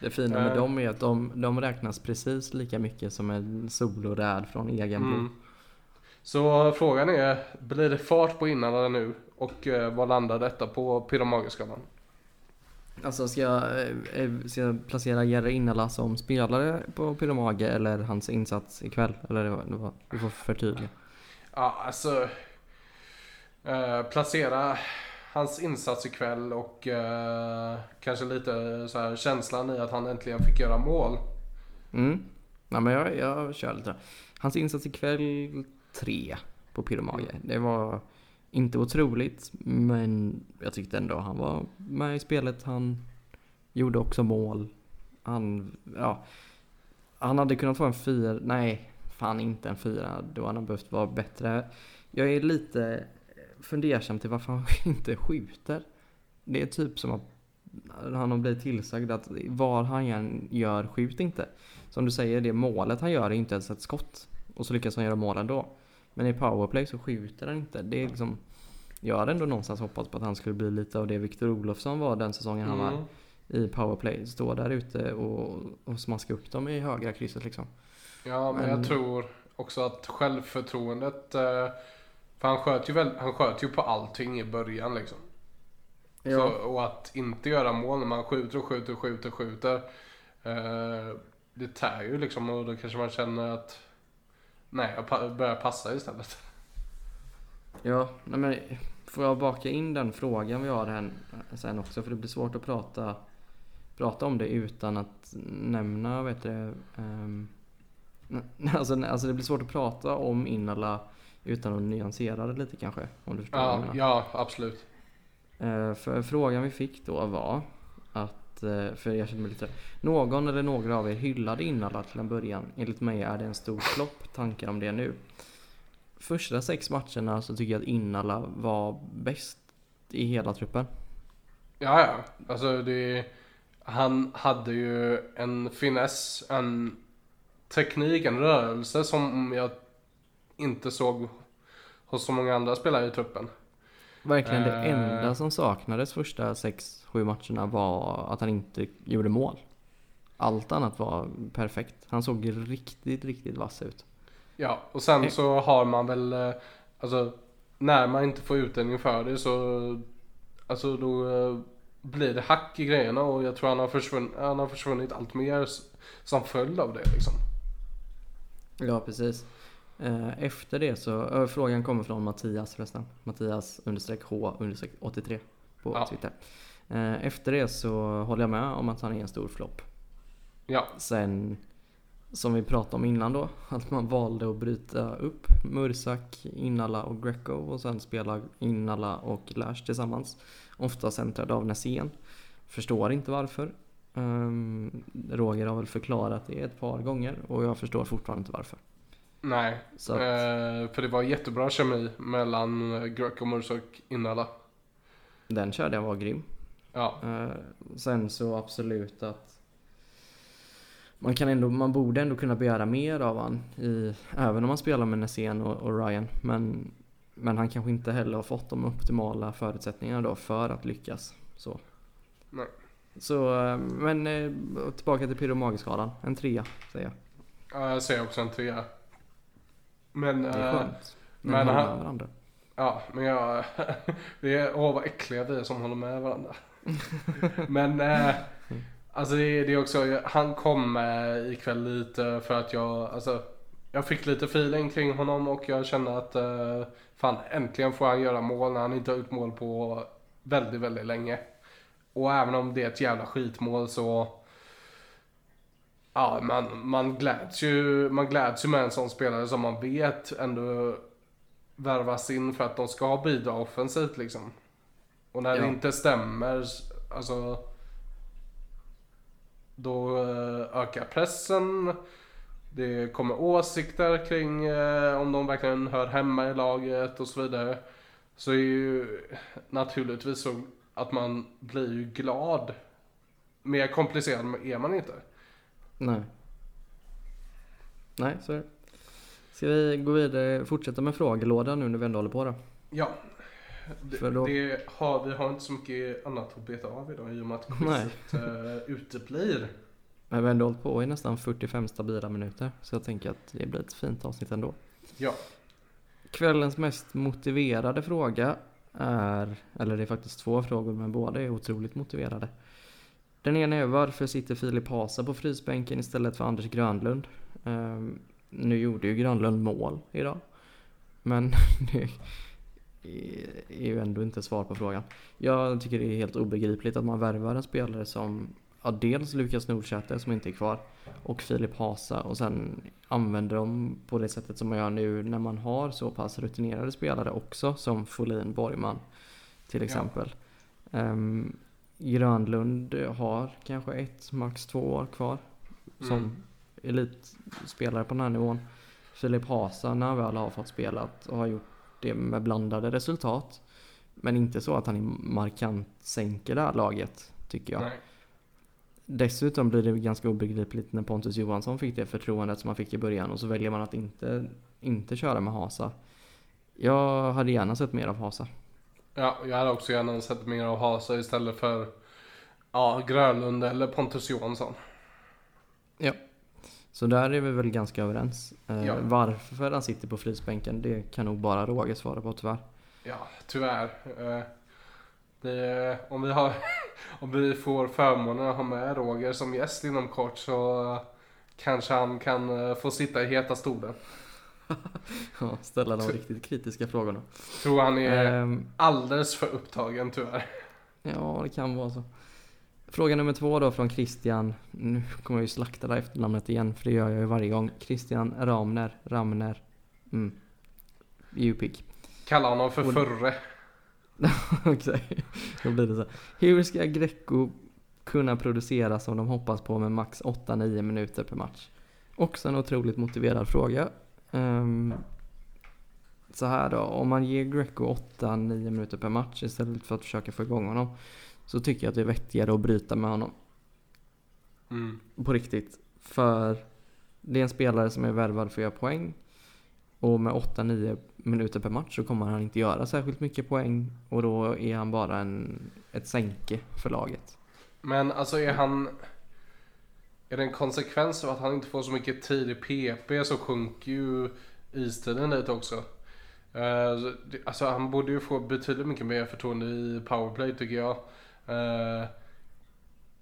Det fina med Eh. dem är att de, de räknas precis lika mycket som en soloräd från egen blod. Mm. Så frågan är, blir det fart på innan nu? Och eh, vad landar detta på Pyromagiskalan? Alltså ska jag, eh, eh, ska jag placera Jerry Innala som spelare på Pyromage eller hans insats ikväll? Eller var, du får förtydliga. Ja, alltså. Eh, placera hans insats ikväll och eh, kanske lite så här känslan i att han äntligen fick göra mål. Mm. Ja, men jag, jag kör lite. Hans insats ikväll, tre på Pyromage. Mm. Det var inte otroligt, men jag tyckte ändå han var med i spelet. Han gjorde också mål. Han, ja. Han hade kunnat få en fyra, nej, fan inte en fyra. Då hade han behövt vara bättre. Jag är lite fundersam till varför han inte skjuter. Det är typ som att han har blivit tillsagd att var han än gör, skjut inte. Som du säger, det målet han gör är inte ens ett skott. Och så lyckas han göra mål ändå. Men i powerplay så skjuter han inte. Det är liksom... Jag hade ändå någonstans hoppats på att han skulle bli lite av det Victor Olofsson var den säsongen han var Mm. i powerplay. Stå där ute och, och smaska upp dem i högra krysset liksom. Ja, men, Men- jag tror också att självförtroendet... eh, För han sköt ju, väl, han sköt ju på allting i början liksom. Så, och att inte göra mål när man skjuter och skjuter och skjuter och skjuter. Eh, det tär ju liksom och då kanske man känner att... Nej, jag börjar passa istället. Ja, nej men får jag baka in den frågan vi har här sen också? För det blir svårt att prata, prata om det utan att nämna, vet du, um, alltså, alltså det blir svårt att prata om Innala utan att nyansera det lite kanske. Om du förstår Ja, ja, absolut. Eh, för frågan vi fick då var att, eh, för jag kände mig lite Någon eller några av er hyllade Innala till en början. Enligt mig är det en stor flopp. Tankar om det nu? Första sex matcherna så tycker jag att Innala var bäst i hela truppen. Ja, ja. Alltså det... Han hade ju en finess, en teknik, en rörelse som jag inte såg hos så många andra spelare i truppen. Verkligen det Eh. enda som saknades första sex, sju matcherna var att han inte gjorde mål. Allt annat var perfekt. Han såg riktigt, riktigt vass ut. Ja, och sen Eh. så har man väl, eh, alltså när man inte får utdelning för det så, alltså då blir det hack i grejerna och jag tror han har försvunnit, han har försvunnit allt mer som följd av det liksom. Ja, precis. Eh, Efter det så, ö, frågan kommer från Mattias förresten. Mattias understreck H understreck 83 på Ja. Twitter. Eh, Efter det så håller jag med om att han är en stor flopp. Ja, Sen, som vi pratade om innan då, att man valde att bryta upp Mursak, Innala och Greco och sen spela Innala och Lash tillsammans. Ofta centrad av Nässén. Förstår inte varför. Um, Roger har väl förklarat det ett par gånger och jag förstår fortfarande inte varför. nej. Att, Eh, för det var jättebra kemi mellan eh, Greco, Murs och Innala. den körde jag var grym. Ja, Eh, sen så absolut att man, kan ändå, man borde ändå kunna begära mer av han i, även om man spelar med Nässén och, och Ryan. Men, men han kanske inte heller har fått de optimala förutsättningarna då för att lyckas. Så, nej. Så eh, men eh, tillbaka till Pyro Magiskalan. En trea säger jag. Ja, jag säger också en trea. Men, Det är eh, skönt. När men han- med varandra. Ja, men jag... Det är, åh vad äckliga vi är som håller med varandra. men, eh, alltså det, det är också, han kom eh, ikväll lite för att jag, alltså, jag fick lite feeling kring honom och jag kände att, eh, fan äntligen får han göra mål när han inte har gjort mål på väldigt, väldigt länge. Och även om det är ett jävla skitmål så, ja man, man gläds ju, man gläds ju med en sån spelare som man vet ändå värvas in för att de ska bidra offensivt liksom. Och när det Ja. inte stämmer, alltså då eh, ökar pressen. Det kommer åsikter kring eh, om de verkligen hör hemma i laget och så vidare. Så är ju naturligtvis så att man blir ju glad. Mer komplicerad är man inte. Nej. Nej, så är det. Ska vi gå vidare, fortsätta med frågelådan nu när vi ändå håller på då? Ja. Det, då- det har, vi har inte så mycket annat att beta av idag i och med att quizet uh, uteblir. Men vi har ändå hållit på i nästan 45 stabila minuter. Så jag tänker att det blir ett fint avsnitt ändå. Ja. Kvällens mest motiverade fråga är, eller det är faktiskt två frågor men båda är otroligt motiverade. Den ena är varför sitter Filip Hasa på frysbänken istället för Anders Grönlund? Ehm, nu gjorde ju Grönlund mål idag. Men det är ju ändå inte svar på frågan. Jag tycker det är helt obegripligt att man värvar en spelare som ja, dels Lukas Nordsäter som inte är kvar och Filip Hasa och sen använder dem på det sättet som man gör nu när man har så pass rutinerade spelare också som Folin Borgman till Ja. exempel. Ehm, Grönlund har kanske ett, max två år kvar som Mm. elitspelare på den här nivån. Filip Hasa när han väl har fått spelat och har gjort det med blandade resultat. Men inte så att han markant sänker det här laget, tycker jag. Nej. Dessutom blir det ganska obegripligt när Pontus Johansson fick det förtroendet som han fick i början och så väljer man att inte, inte köra med Hasa. Jag hade gärna sett mer av Hasa. Ja, jag hade också gärna sett mer av Hasa istället för ja, Grönlund eller Pontus Johansson. Ja. Så där är vi väl ganska överens. Eh, Ja. Varför han sitter på frysbänken, det kan nog bara Roger svara på tyvärr. Ja, tyvärr. Eh, Det, om, vi har, om vi får förmånen att ha med Roger som gäst inom kort så kanske han kan eh, få sitta i heta stolen. Ja, ställa de riktigt kritiska frågorna. Tror han är Ehm, alldeles för upptagen tyvärr. Ja, det kan vara så. Fråga nummer två då från Christian. Nu kommer jag ju slakta det efternamnet igen, för det gör jag ju varje gång. Christian Ramner. Ramner. Mm. Upik. Kalla honom för Och- förre. Okej, då blir det så. Hur ska Greco kunna producera som de hoppas på med max 8-9 minuter per match? Också en otroligt motiverad fråga. Ehm, så här då, om man ger Greco 8-9 minuter per match istället för att försöka få igång honom så tycker jag att det är vettigare att bryta med honom Mm. på riktigt. För det är en spelare som är värvad för att göra poäng. Och med 8-9 minuter per match så kommer han inte göra särskilt mycket poäng. Och då är han bara en, ett sänke för laget. Men alltså är han... Är det en konsekvens av att han inte får så mycket tid i PP så sjunker ju istiden lite också. Eh, alltså han borde ju få betydligt mycket mer förtroende i powerplay tycker jag. Eh,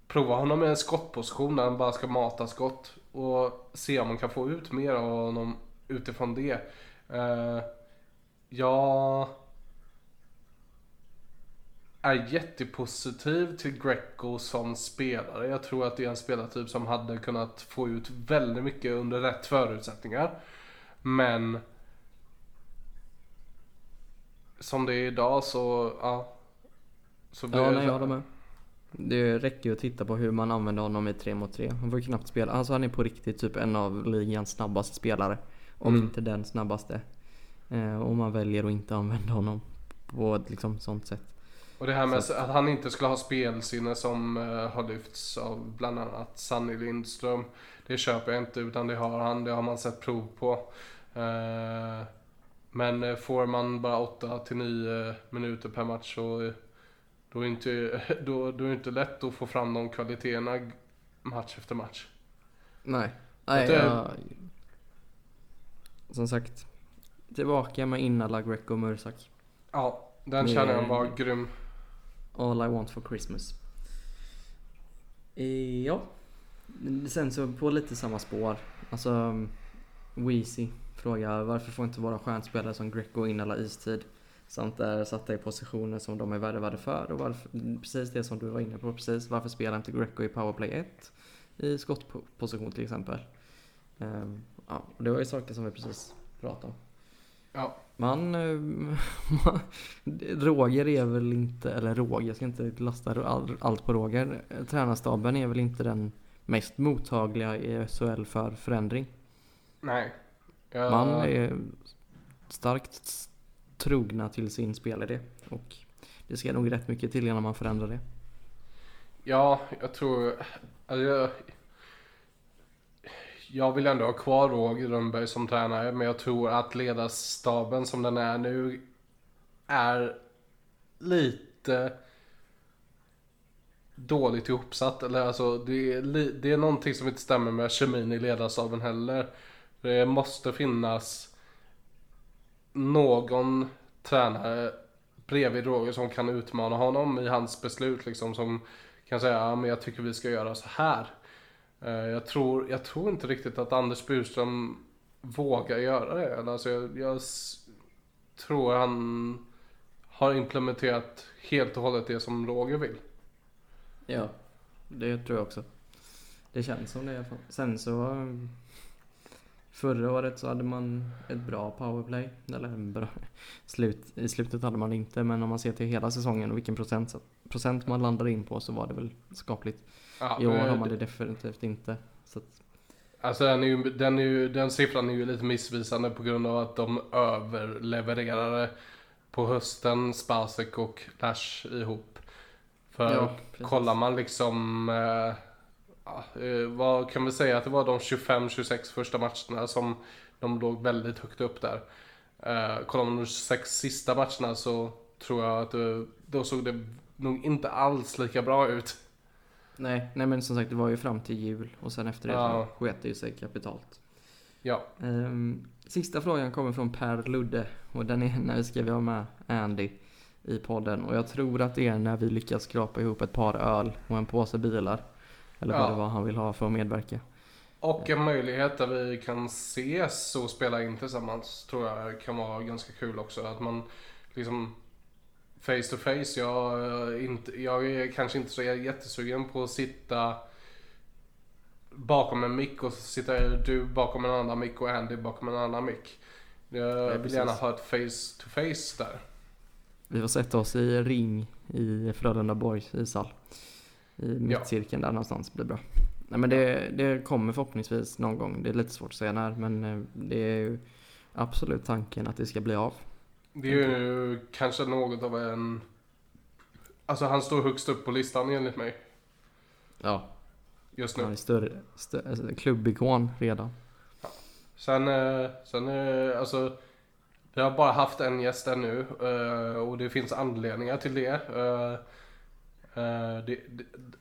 prova honom i en skottposition där han bara ska mata skott och se om man kan få ut mer av honom utifrån det. Eh, jag är jättepositiv till Greco som spelare. Jag tror att det är en spelartyp som hade kunnat få ut väldigt mycket under rätt förutsättningar. Men som det är idag så, ja. Så blir Ja, nej, jag håller med. Det räcker ju att titta på hur man använder honom i 3 mot 3. Han får ju knappt spela. Alltså han är på riktigt typ en av ligans snabbaste spelare. Om Mm. inte den snabbaste. Eh, och man väljer att inte använda honom på ett liksom sånt sätt. Och det här med Så att han inte skulle ha spelsinne som eh, har lyfts av bland annat Sanny Lindström. Det köper jag inte utan det har han, det har man sett prov på. Eh, men får man bara 8 till 9 minuter per match så då är, inte, då, då är det inte lätt att få fram de kvaliteterna match efter match. Nej. Nej, jag... Som sagt. Tillbaka med Innala, Greco och Mursak. Ja, den Det- känner jag var grym. All I want for Christmas. Eh, ja. Sen så på lite samma spår. Alltså Weezy frågar varför får inte våra stjärnspelare som Greco in alla istid? Samt är satta i positioner som de är värvade för. Och varför, precis det som du var inne på precis. Varför spelar inte Greco i powerplay 1? I skottposition till exempel. Ehm, ja, och det var ju saker som vi precis pratade om. Ja, Man, eh, Roger är väl inte, eller Roger, jag ska inte lasta all- allt på Roger. Tränarstaben är väl inte den mest mottagliga i SHL för förändring. nej. Jag, Man är starkt trogna till sin spelidé och det ska nog rätt mycket till innan man förändrar det. Ja, jag tror... Alltså jag, jag vill ändå ha kvar Roger Rönnberg som tränare, men jag tror att ledarstaben som den är nu är lite dåligt ihopsatt. Eller alltså, det är, li- det är någonting som inte stämmer med kemin i ledarstaben heller. Det måste finnas någon tränare bredvid Roger som kan utmana honom i hans beslut liksom som kan säga ja, men jag tycker vi ska göra så här. Eh, jag tror, jag tror inte riktigt att Anders Burström vågar göra det. Alltså jag, jag tror han har implementerat helt och hållet det som Roger vill. Ja, det tror jag också. Det känns som det i alla fall. Sen så Förra året så hade man ett bra powerplay. Eller bra, slut, i slutet hade man inte men om man ser till hela säsongen och vilken procent, procent man landade in på så var det väl skapligt. Ja, I år har man det definitivt inte. Så att, Alltså den, är ju, den, är ju, den siffran är ju lite missvisande på grund av att de överlevererade på hösten Spasek och Lash ihop. För Ja, kollar man liksom, eh, ja, eh, vad kan vi säga att det var de 25-26 första matcherna som de låg väldigt högt upp där. Eh, kollar man de 26 sista matcherna så tror jag att det, då såg det nog inte alls lika bra ut. Nej, nej men som sagt det var ju fram till jul och sen efter det Ja. så sket det ju sig kapitalt. Ja, Ehm, sista frågan kommer från Per Ludde och den är när ska vi ha med Andy i podden och jag tror att det är när vi lyckas skrapa ihop ett par öl och en påse bilar. Eller vad Ja. det var han vill ha för att medverka. och en möjlighet där vi kan ses och spela in tillsammans tror jag kan vara ganska kul också. Att man liksom face to face. Jag, är inte, jag är kanske inte så jättesugen på att sitta bakom en mick och så sitter du bakom en annan mick och Andy bakom en annan mick. Jag vill gärna ha ett face to face där. Vi får sätta oss i ring i Frölunda Borgs ishall. I mittcirkeln där någonstans blir bra. Nej men det, det kommer förhoppningsvis någon gång. Det är lite svårt att säga när men eh, det är ju absolut tanken att det ska bli av. Det är ju kanske något av en... Alltså han står högst upp på listan enligt mig Ja, just han nu. är större, större alltså, klubbikon redan. Sen, eh, sen eh, alltså... Vi har bara haft en gäst ännu eh, och det finns anledningar till det.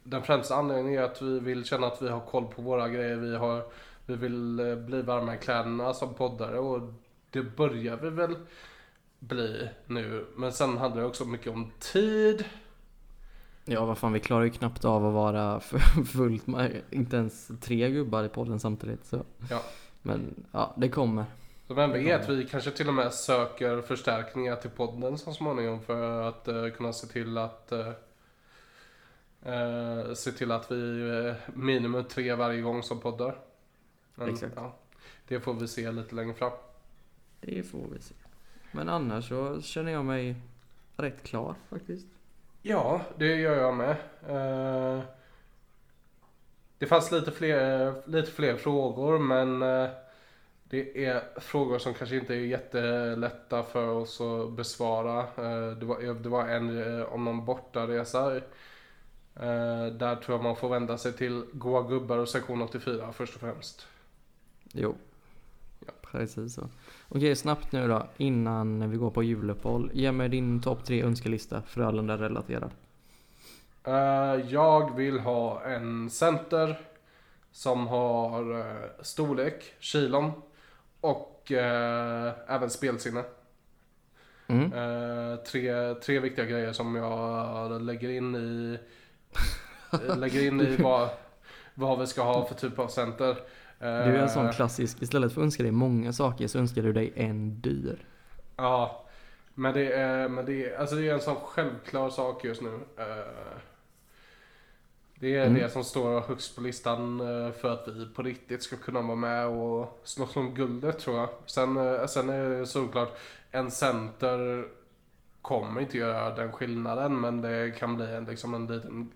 Den främsta anledningen är att vi vill känna att vi har koll på våra grejer. Vi, har, vi vill bli varma i kläderna som poddare och det börjar vi väl bli nu. Men sen handlar det också mycket om tid. Ja vad fan vi klarar ju knappt av att vara fullt med, inte ens tre gubbar i podden samtidigt så. Ja. Men ja, det kommer. Så vem vet, vi kanske till och med söker förstärkningar till podden så småningom för att eh, kunna se till att eh, eh, se till att vi eh, minimum tre varje gång som poddar. Men, Exakt. Ja, det får vi se lite längre fram. Det får vi se. Men annars så känner jag mig rätt klar faktiskt. Ja, det gör jag med. Eh, det fanns lite fler, lite fler frågor men eh, det är frågor som kanske inte är jättelätta för oss att besvara. Eh, det, var, det var en om någon bortaresa. Där tror jag man får vända sig till Goa Gubbar och sektion 84 först och främst. Jo. Ja, precis så. Okej, snabbt nu då innan vi går på juluppehåll. Ge mig din topp tre önskelista Frölunda-relaterad. Eh, jag vill ha en center som har eh, storlek, kilon och eh, även spelsinne. Mm. Tre, tre viktiga grejer som jag lägger in i lägger in i vad, vad vi ska ha för typ av center. Du är en sån Eh, klassisk, istället för att önska dig många saker så önskar du dig en dyr. Ja, men det är, men det är, alltså det är en sån självklar sak just nu. Eh, Det är Mm. det som står högst på listan eh, för att vi på riktigt ska kunna vara med och slåss om guldet tror jag. Sen, sen är det såklart, en center kommer inte göra den skillnaden men det kan bli en, liksom en liten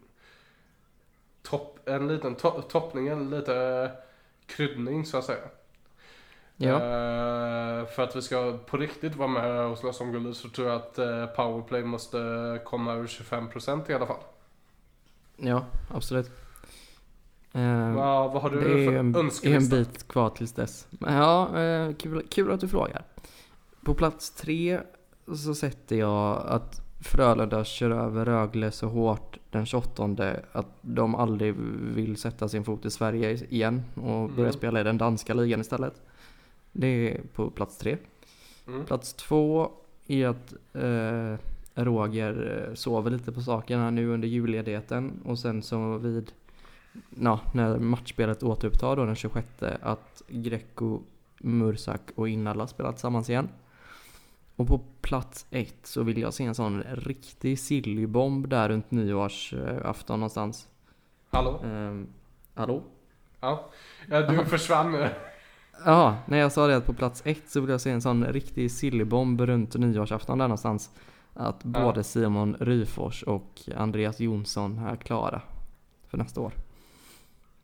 topp, en liten to- toppning, en liten kryddning så att säga. Ja, Eh, för att vi ska på riktigt vara med och slåss om guldet så tror jag att eh, powerplay måste komma över 25% i alla fall. ja absolut. Eh, Vad, vad har du det är ju för en, är en önskelista? bit kvar tills dess. Ja, kul, kul att du frågar. På plats tre så sätter jag att Frölunda kör över Rögle så hårt den 28 att de aldrig vill sätta sin fot i Sverige igen och börja Mm. spela i den danska ligan istället. Det är på plats tre. Mm. Plats två är att eh, Roger eh, sover lite på sakerna nu under julledigheten och sen så vid ja, när matchspelet återupptar då den 26 att Greco, Mursak och Innala spelar tillsammans igen. Och på plats ett så vill jag se en sån riktig sillybomb där runt nyårsafton någonstans. Hallå? Ehm, hallå? Ja. ja, du försvann nu. Ja, när jag sa det att på plats ett så vill jag se en sån riktig sillybomb runt nyårsafton där någonstans. Att Ja. både Simon Ryfors och Andreas Jonsson är klara för nästa år.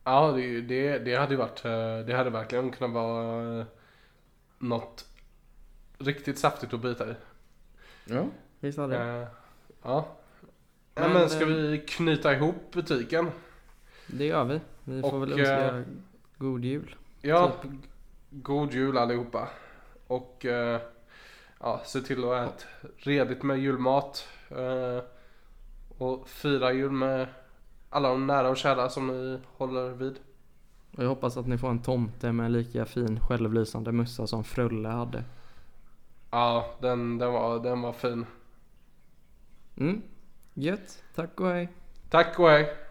Ja, det, det, det hade ju varit, eh, det hade verkligen kunnat vara eh, något riktigt saftigt att bita i. Ja, visst hade det. Eh, Ja. Men, Men, ska eh, vi knyta ihop butiken? Det gör vi. Vi får Och, väl önska eh, god jul. Ja, god jul allihopa. Och eh, ja, se till att äta redigt med julmat. Och fira jul med alla de nära och kära som ni håller vid. Och jag hoppas att ni får en tomte med lika fin självlysande mössa som Frulle hade. Ja, den, den, var, den var fin. Mm. Gött. Tack och hej. Tack och hej!